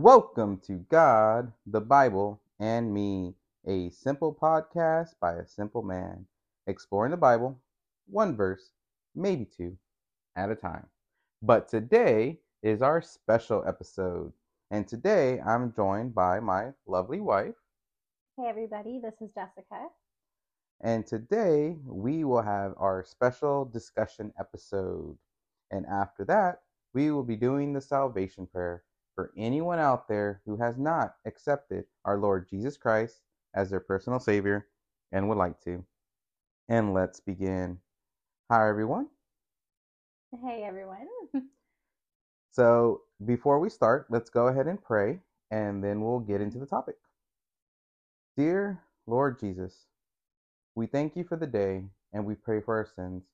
Welcome to God, the Bible, and Me, a simple podcast by a simple man, exploring the Bible, one verse, maybe two, at a time. But today is our special episode, and today I'm joined by my lovely wife, Hey everybody, this is Jessica. and today we will have our special discussion episode. And after that, we will be doing the salvation prayer for anyone out there who has not accepted our Lord Jesus Christ as their personal Savior and would like to. And let's begin. Hi, everyone. Hey everyone. So, before we start, let's go ahead and pray and then we'll get into the topic. Dear Lord Jesus, we thank you for the day and we pray for our sins.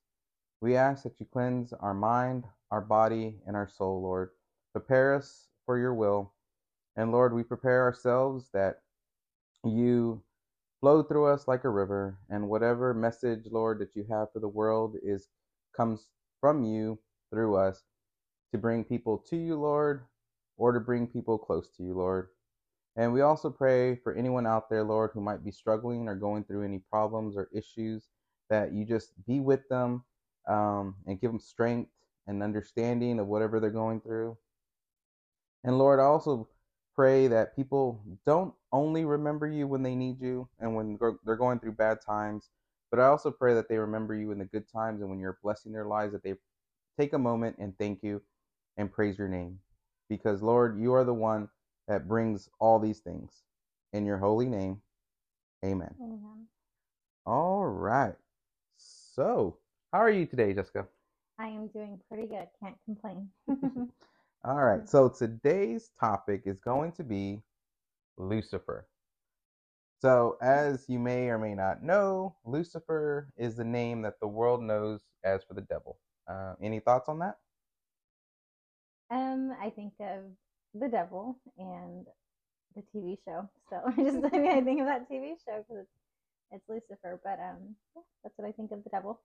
We ask that you cleanse our mind, our body, and our soul, Lord. Prepare us for your will. And Lord, we prepare ourselves that you flow through us like a river, and whatever message, Lord, that you have for the world is comes from you through us to bring people to you, Lord, or to bring people close to you, Lord. And we also pray for anyone out there, Lord, who might be struggling or going through any problems or issues, that you just be with them um, and give them strength and understanding of whatever they're going through. And Lord, I also pray that people don't only remember you when they need you and when they're going through bad times, but I also pray that they remember you in the good times and when you're blessing their lives, that they take a moment and thank you and praise your name. Because, Lord, you are the one that brings all these things. In your holy name, amen. Amen. All right. So, how are you today, Jessica? I am doing pretty good. Can't complain. All right. So, today's topic is going to be Lucifer. So, as you may or may not know, Lucifer is the name that the world knows as for the devil. Uh, any thoughts on that? um, I think of the devil and the TV show. So I just I mean I think of that TV show because it's it's Lucifer. But um, yeah, that's what I think of the devil.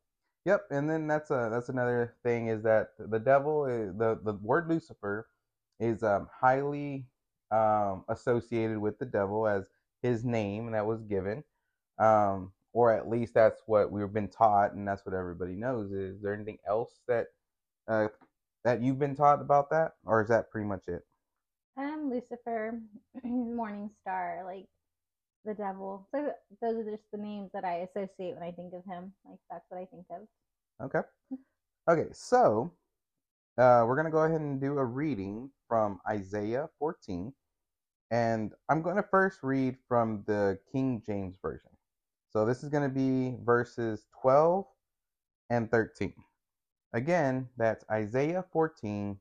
Yep, and then that's a that's another thing is that the devil is, the the word Lucifer is um, highly um, associated with the devil as his name that was given, um, or at least that's what we've been taught, and that's what everybody knows. Is there anything else that uh, that you've been taught about that, or is that pretty much it? Um, Lucifer, Morning Star, like the devil. So those are just the names that I associate when I think of him. Like that's what I think of. Okay. Okay, so uh, we're to go ahead and do a reading from Isaiah 14. And I'm to first read from the King James Version. So this is to be verses 12 and 13. Again, that's Isaiah 14,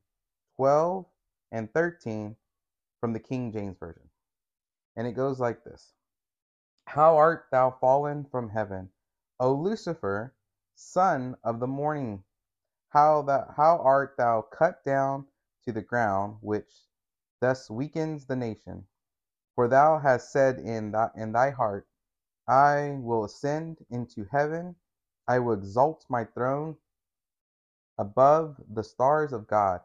12, and 13 from the King James Version. And it goes like this How art thou fallen from heaven, O Lucifer, son of the morning? How, thou, how art thou cut down to the ground, which thus weakens the nation? For thou hast said in thy, in thy heart, I will ascend into heaven, I will exalt my throne above the stars of God.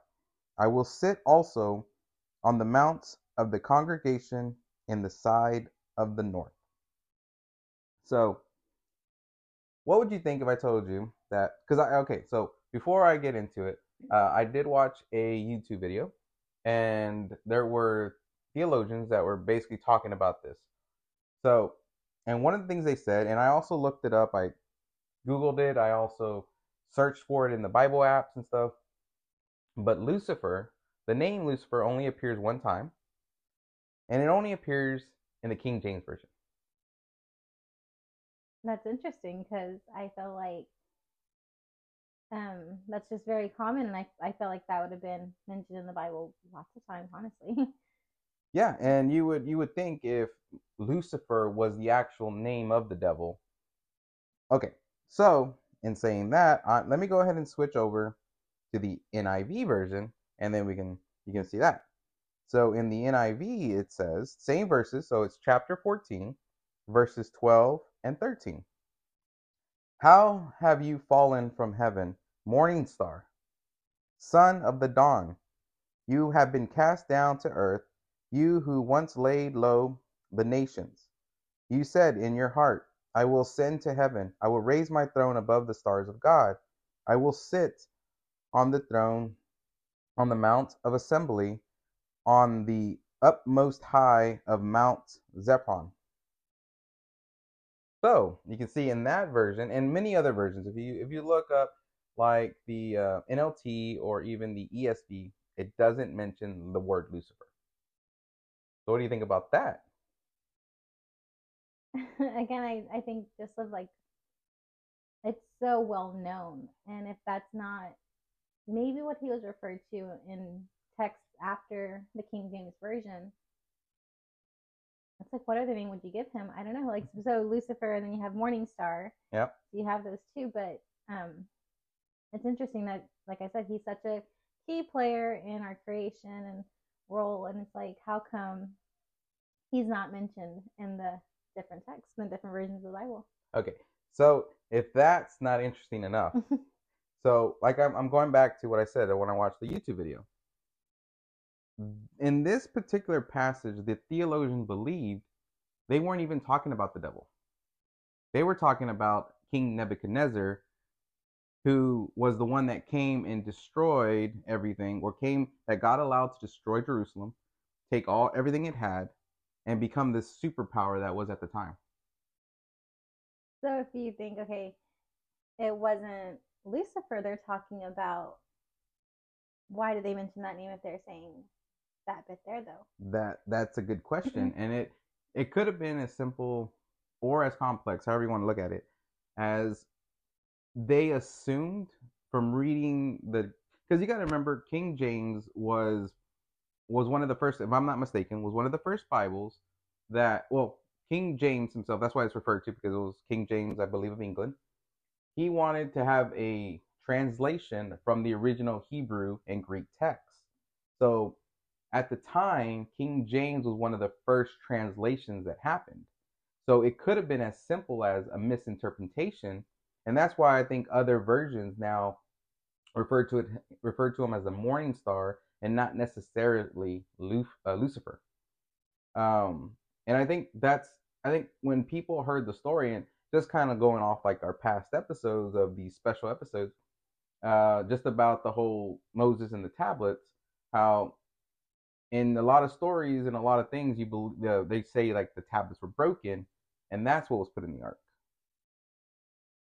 I will sit also on the mounts of the congregation in the side of the north. So, what would you think if I told you that? Because I okay, so before I get into it, uh, I did watch a YouTube video, and there were theologians that were basically talking about this. So, and one of the things they said, and I also looked it up. I googled it. I also searched for it in the Bible apps and stuff. But Lucifer, the name Lucifer, only appears one time, and it only appears in the King James version. That's interesting because I feel like um that's just very common, and I I feel like that would have been mentioned in the Bible lots of times, honestly. Yeah, and you would you would think if Lucifer was the actual name of the devil. Okay, so in saying that, uh, let me go ahead and switch over to the NIV version, and then we can you can see that. So in the NIV, it says same verses, so it's chapter 14, verses 12 and 13. How have you fallen from heaven, morning star, son of the dawn? You have been cast down to earth you who once laid low the nations. You said in your heart, I will ascend to heaven. I will raise my throne above the stars of God. I will sit on the throne on the mount of assembly on the upmost high of Mount Zaphon. So you can see in that version and many other versions, if you if you look up like the uh, NLT or even the ESV, it doesn't mention the word Lucifer. So what do you think about that? Again, I, I think just of like it's so well known. And if that's not maybe what he was referred to in text after the King James Version, it's like what other name would you give him? I don't know. Like so Lucifer and then you have Morning Star. Yep. You have those two, but um it's interesting that like I said, he's such a key player in our creation and role and it's like how come he's not mentioned in the different texts, and the different versions of the Bible. Okay. So if that's not interesting enough, so like I'm, I'm going back to what I said when I watched the YouTube video. In this particular passage, the theologians believed they weren't even talking about the devil. They were talking about King Nebuchadnezzar, who was the one that came and destroyed everything, or came that God allowed to destroy Jerusalem, take all everything it had, and become this superpower that was at the time. So if you think, okay, it wasn't Lucifer they're talking about, why did they mention that name if they're saying that bit there though? That that's a good question, mm-hmm. and it it could have been as simple or as complex, however you want to look at it, as they assumed from reading the because you got to remember King James was was one of the first, if I'm not mistaken, was one of the first Bibles that, well, King James himself, that's why it's referred to because it was King James, I believe, of England. He wanted to have a translation from the original Hebrew and Greek text. So at the time, King James was one of the first translations that happened. So it could have been as simple as a misinterpretation. And that's why I think other versions now refer to it refer to him as the morning star and not necessarily uh, Lucifer. Um, and I think that's I think when people heard the story and just kind of going off like our past episodes of these special episodes, uh, just about the whole Moses and the tablets, how in a lot of stories and a lot of things you believe uh, they say like the tablets were broken, and that's what was put in the ark.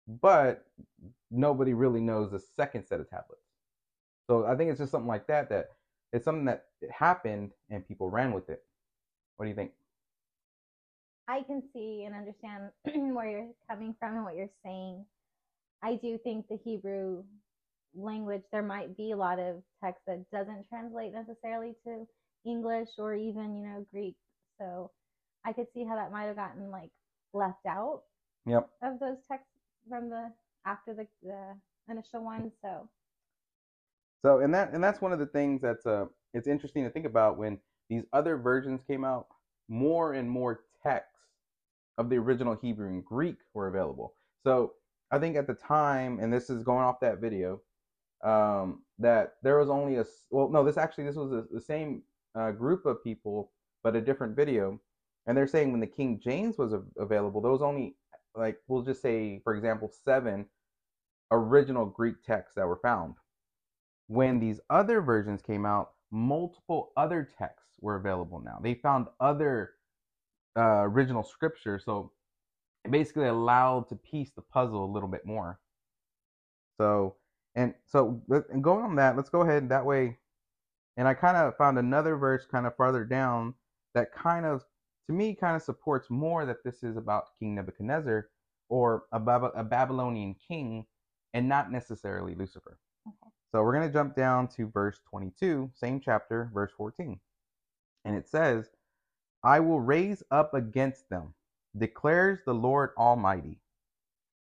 But nobody really knows the second set of tablets. So I think it's just something like that that it's something that happened and people ran with it. What do you think? I can see and understand where you're coming from and what you're saying. I do think the Hebrew language there might be a lot of text that doesn't translate necessarily to English or even, you know, Greek. So I could see how that might have gotten like left out yep. of those texts from the after the, the initial one. So so and that and that's one of the things that's uh it's interesting to think about when these other versions came out, more and more texts of the original Hebrew and Greek were available. So I think at the time, and this is going off that video, um, that there was only a well, no, this actually this was a, the same uh, group of people, but a different video, and they're saying when the King James was available, there was only like we'll just say, for example, seven original Greek texts that were found. When these other versions came out, multiple other texts were available now. They found other uh, original scripture, so it basically allowed to piece the puzzle a little bit more. So, and so and going on that, let's go ahead that way. And I kind of found another verse kind of farther down that kind of, to me, kind of supports more that this is about King Nebuchadnezzar or a, Bab- a Babylonian king and not necessarily Lucifer. Okay. So we're going to jump down to verse 22, same chapter, verse 14. And it says, I will raise up against them, declares the Lord Almighty.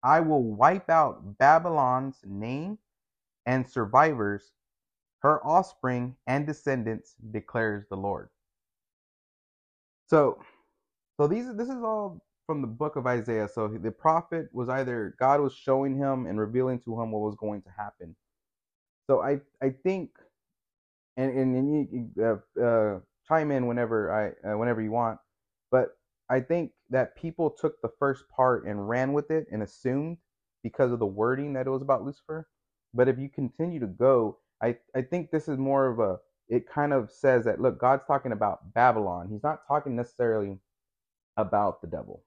I will wipe out Babylon's name and survivors, her offspring and descendants, declares the Lord. So, so these this is all from the book of Isaiah. So the prophet was either God was showing him and revealing to him what was going to happen. So I I think, and and, and you, uh, uh, chime in whenever I uh, whenever you want. But I think that people took the first part and ran with it and assumed because of the wording that it was about Lucifer. But if you continue to go, I I think this is more of a it kind of says that look, God's talking about Babylon. He's not talking necessarily about the devil.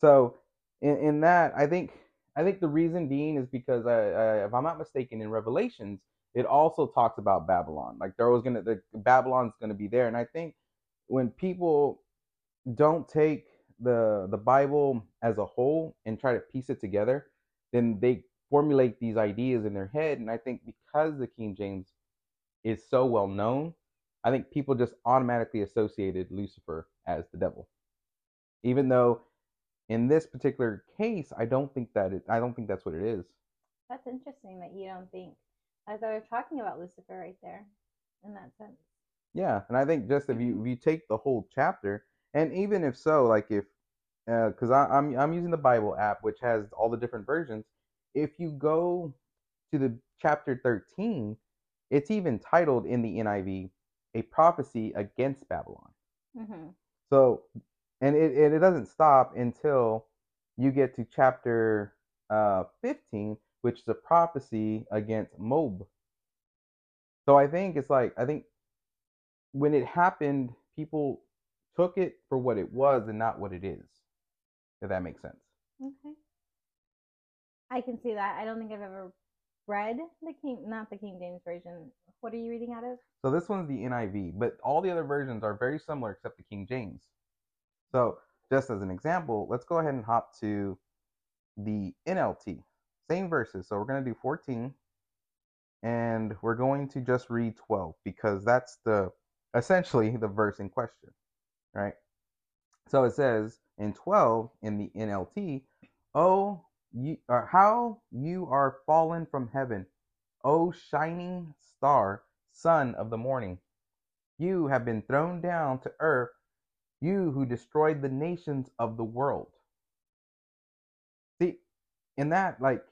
So in, in that, I think I think the reason being is because I, I, if I'm not mistaken, in Revelations, it also talks about Babylon. Like there was gonna the Babylon's gonna be there, and I think when people don't take the the Bible as a whole and try to piece it together, then they formulate these ideas in their head. And I think because the King James is so well known, I think people just automatically associated Lucifer as the devil, even though in this particular case, I don't think that it. I don't think that's what it is. That's interesting that you don't think, as I was talking about Lucifer right there, in that sense. Yeah, and I think just if you mm-hmm. if you take the whole chapter, and even if so, like if, because uh, I'm I'm using the Bible app, which has all the different versions. If you go to the chapter 13, it's even titled in the NIV a prophecy against Babylon. Mm-hmm. So and it, it, it doesn't stop until you get to chapter uh, 15 which is a prophecy against moab so i think it's like i think when it happened people took it for what it was and not what it is if that makes sense okay i can see that i don't think i've ever read the king not the king james version what are you reading out of so this one's the niv but all the other versions are very similar except the king james so just as an example, let's go ahead and hop to the NLT. Same verses. So we're going to do 14 and we're going to just read 12 because that's the essentially the verse in question, right? So it says in 12 in the NLT, "Oh, you or how you are fallen from heaven, O shining star, son of the morning. You have been thrown down to earth you who destroyed the nations of the world. See, in that, like,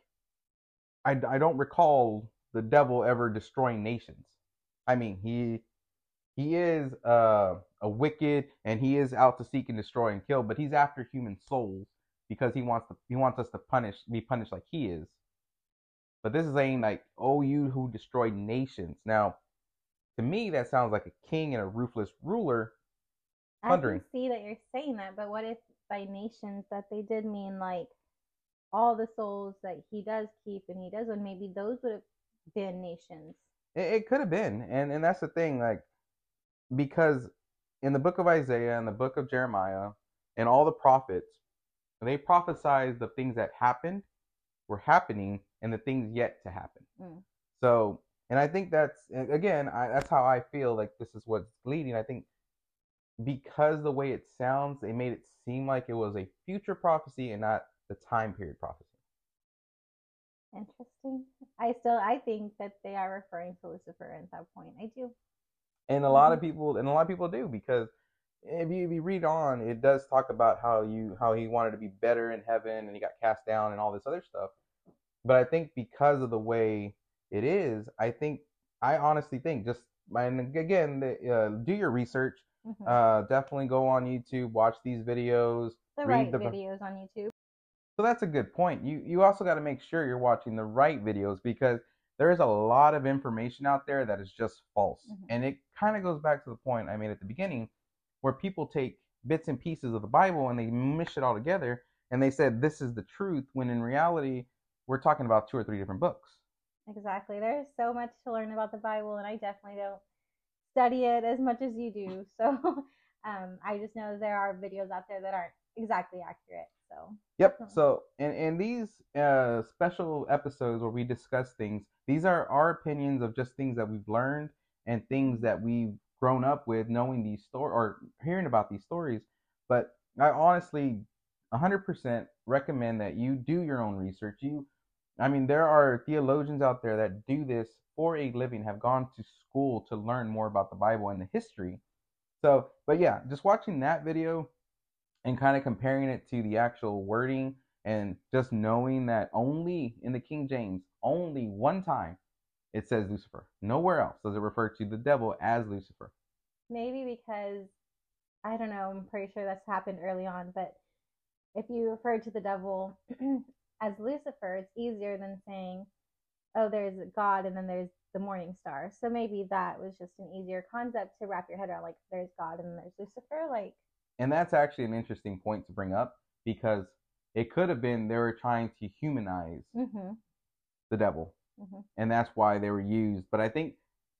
I, I don't recall the devil ever destroying nations. I mean, he he is uh, a wicked and he is out to seek and destroy and kill, but he's after human souls because he wants to he wants us to punish be punished like he is. But this is saying like, oh, you who destroyed nations. Now, to me, that sounds like a king and a ruthless ruler Pondering. I can see that you're saying that, but what if by nations that they did mean like all the souls that he does keep and he does, and maybe those would have been nations. It, it could have been, and and that's the thing, like because in the book of Isaiah and the book of Jeremiah and all the prophets, they prophesied the things that happened, were happening, and the things yet to happen. Mm. So, and I think that's again, I, that's how I feel like this is what's leading. I think because the way it sounds, they made it seem like it was a future prophecy and not the time period prophecy. Interesting. I still I think that they are referring to Lucifer at that point. I do. And a lot of mm-hmm. people and a lot of people do because if you, if you read on, it does talk about how you how he wanted to be better in heaven and he got cast down and all this other stuff. But I think because of the way it is, I think I honestly think just and again, uh, do your research Mm-hmm. Uh, definitely go on YouTube, watch these videos. The right the, videos on YouTube. So that's a good point. You you also got to make sure you're watching the right videos because there is a lot of information out there that is just false. Mm-hmm. And it kind of goes back to the point I made at the beginning where people take bits and pieces of the Bible and they mish it all together and they said this is the truth when in reality we're talking about two or three different books. Exactly. There's so much to learn about the Bible and I definitely don't study it as much as you do. So um, I just know there are videos out there that aren't exactly accurate. So yep. So in in these uh, special episodes where we discuss things, these are our opinions of just things that we've learned and things that we've grown up with, knowing these stories or hearing about these stories. But I honestly, 100% recommend that you do your own research. You, I mean, there are theologians out there that do this for a living have gone to school to learn more about the Bible and the history. So, but yeah, just watching that video and kind of comparing it to the actual wording and just knowing that only in the King James, only one time it says Lucifer. Nowhere else does it refer to the devil as Lucifer. Maybe because I don't know. I'm pretty sure that's happened early on, but if you refer to the devil as Lucifer, it's easier than saying, "Oh, there's God," and then there's the morning star. So maybe that was just an easier concept to wrap your head around. Like, there's God and there's Lucifer. Like, And that's actually an interesting point to bring up because it could have been they were trying to humanize hmm the devil, hmm and that's why they were used. But I think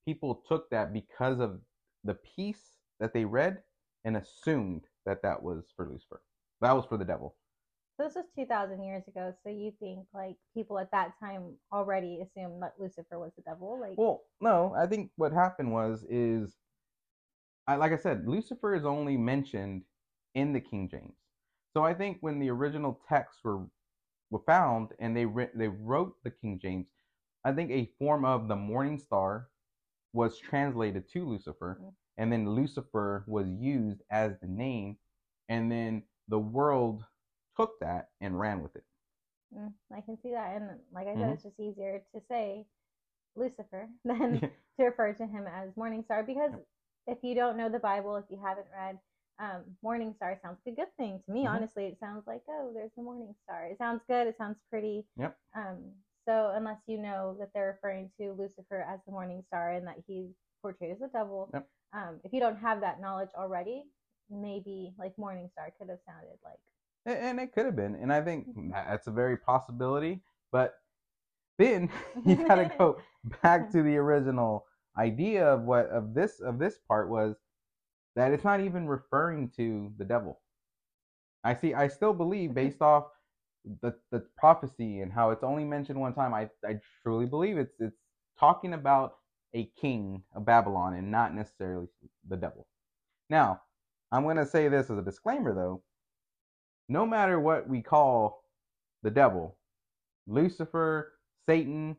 people took that because of the piece that they read and assumed that that was for Lucifer. That was for the devil. So this was 2,000 years ago. So you think like people at that time already assumed that Lucifer was the devil? Like, Well, no, I think what happened was is I like I said, Lucifer is only mentioned in the King James. So I think when the original texts were were found and they writ they wrote the King James, I think a form of the morning star was translated to Lucifer, and then Lucifer was used as the name, and then the world took that and ran with it. mm, I can see that. And like I said, Mhm. it's just easier to say Lucifer than to refer to him as Morning Star because if you don't know the Bible, if you haven't read, um, Morning Star sounds like a good thing to me. Mhm. Honestly, it sounds like oh, there's a Morning Star. It sounds good. It sounds pretty. Yep. Um, so unless you know that they're referring to Lucifer as the Morning Star and that he's portrayed as the devil, Yep. um, if you don't have that knowledge already, maybe like Morning Star could have sounded like A- And it could have been. And I think that's a very possibility. But then you gotta go back to the original idea of what of this of this part was that it's not even referring to the devil. I see I still believe based off the the prophecy and how it's only mentioned one time, I, I truly believe it's it's talking about a king of Babylon and not necessarily the devil. Now, I'm gonna say this as a disclaimer though. No matter what we call the devil, Lucifer, Satan,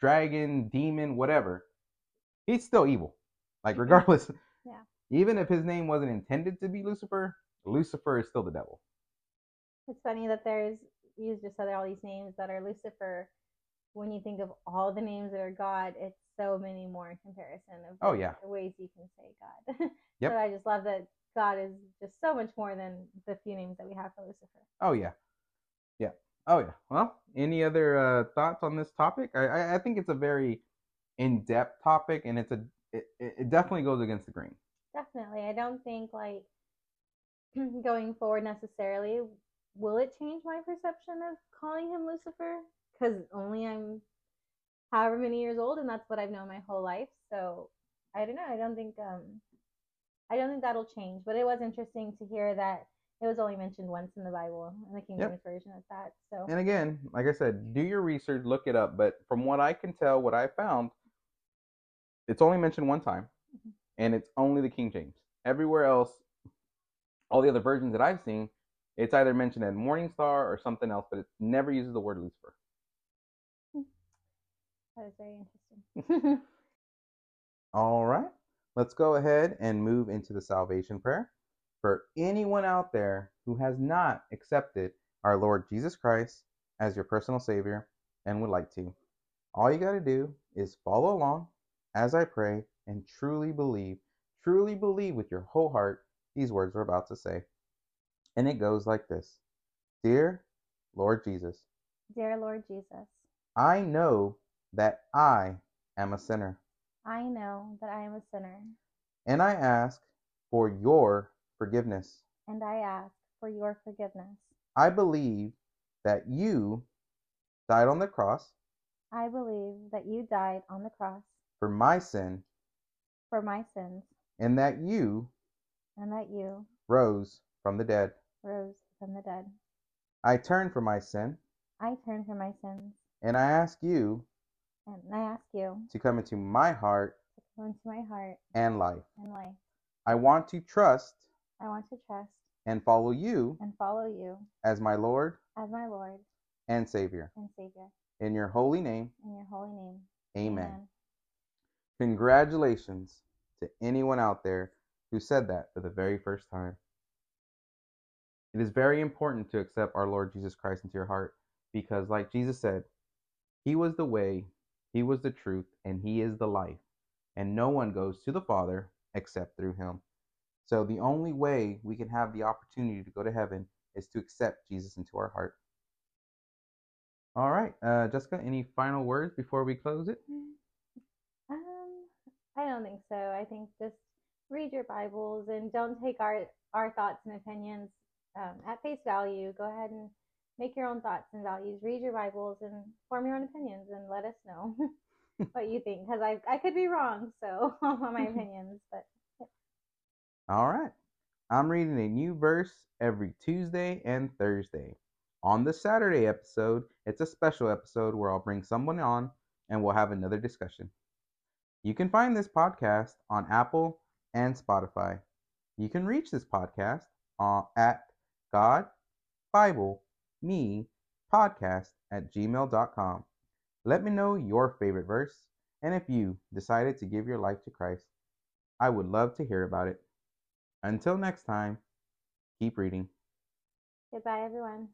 dragon, demon, whatever, he's still evil. Like Mhm. regardless. Even if his name wasn't intended to be Lucifer, Lucifer is still the devil. It's funny that there's you just said all these names that are Lucifer. When you think of all the names that are God, it's so many more in comparison of Oh, yeah. the ways you can say God. Yep. so I just love that God is just so much more than the few names that we have for Lucifer. Oh yeah, yeah, oh yeah. Well, any other uh, thoughts on this topic? I, I I think it's a very in-depth topic, and it's a it it definitely goes against the grain. Definitely. I don't think like going forward necessarily will it change my perception of calling him Lucifer because only I'm however many years old and that's what I've known my whole life. So I don't know. I don't think um I don't think that'll change. But it was interesting to hear that it was only mentioned once in the Bible in the King Yep. James version of that. So And again, like I said, do your research, look it up. But from what I can tell, what I found, it's only mentioned one time. And it's only the King James. Everywhere else, all the other versions that I've seen, it's either mentioned as Morning Star or something else, but it never uses the word Lucifer. Hmm. that is very interesting. All right, let's go ahead and move into the salvation prayer. For anyone out there who has not accepted our Lord Jesus Christ as your personal Savior and would like to, all you got to do is follow along as I pray and truly believe, truly believe with your whole heart these words we're about to say. And it goes like this Dear Lord Jesus, Dear Lord Jesus, I know that I am a sinner. I know that I am a sinner and I ask for your forgiveness. and I ask for your forgiveness. I believe that you died on the cross I believe that you died on the cross for my sin for my sins and that you and that you rose from the dead. rose from the dead. I turn from my sin I turn from my sins and I ask you and I ask you to come into my heart to come into my heart and life. and life. I want to trust I want to trust and follow you and follow you as my Lord as my Lord and Savior. and Savior. In your holy name, In your holy name. amen. Congratulations to anyone out there who said that for the very first time. It is very important to accept our Lord Jesus Christ into your heart because, like Jesus said, He was the way, He was the truth, and He is the life. And no one goes to the Father except through Him. So the only way we can have the opportunity to go to heaven is to accept Jesus into our heart. All right, uh, Jessica, any final words before we close it? So. I think just read your Bibles and don't take our our thoughts and opinions um, at face value. Go ahead and make your own thoughts and values. Read your Bibles and form your own opinions and let us know what you think because I I could be wrong. So on my opinions, but All right. I'm reading a new verse every Tuesday and Thursday. On the Saturday episode, it's a special episode where I'll bring someone on and we'll have another discussion. You can find this podcast on Apple and Spotify. You can reach this podcast uh, at God Bible Me Podcast at gmail.com. Let me know your favorite verse and if you decided to give your life to Christ. I would love to hear about it. Until next time, keep reading. goodbye, everyone.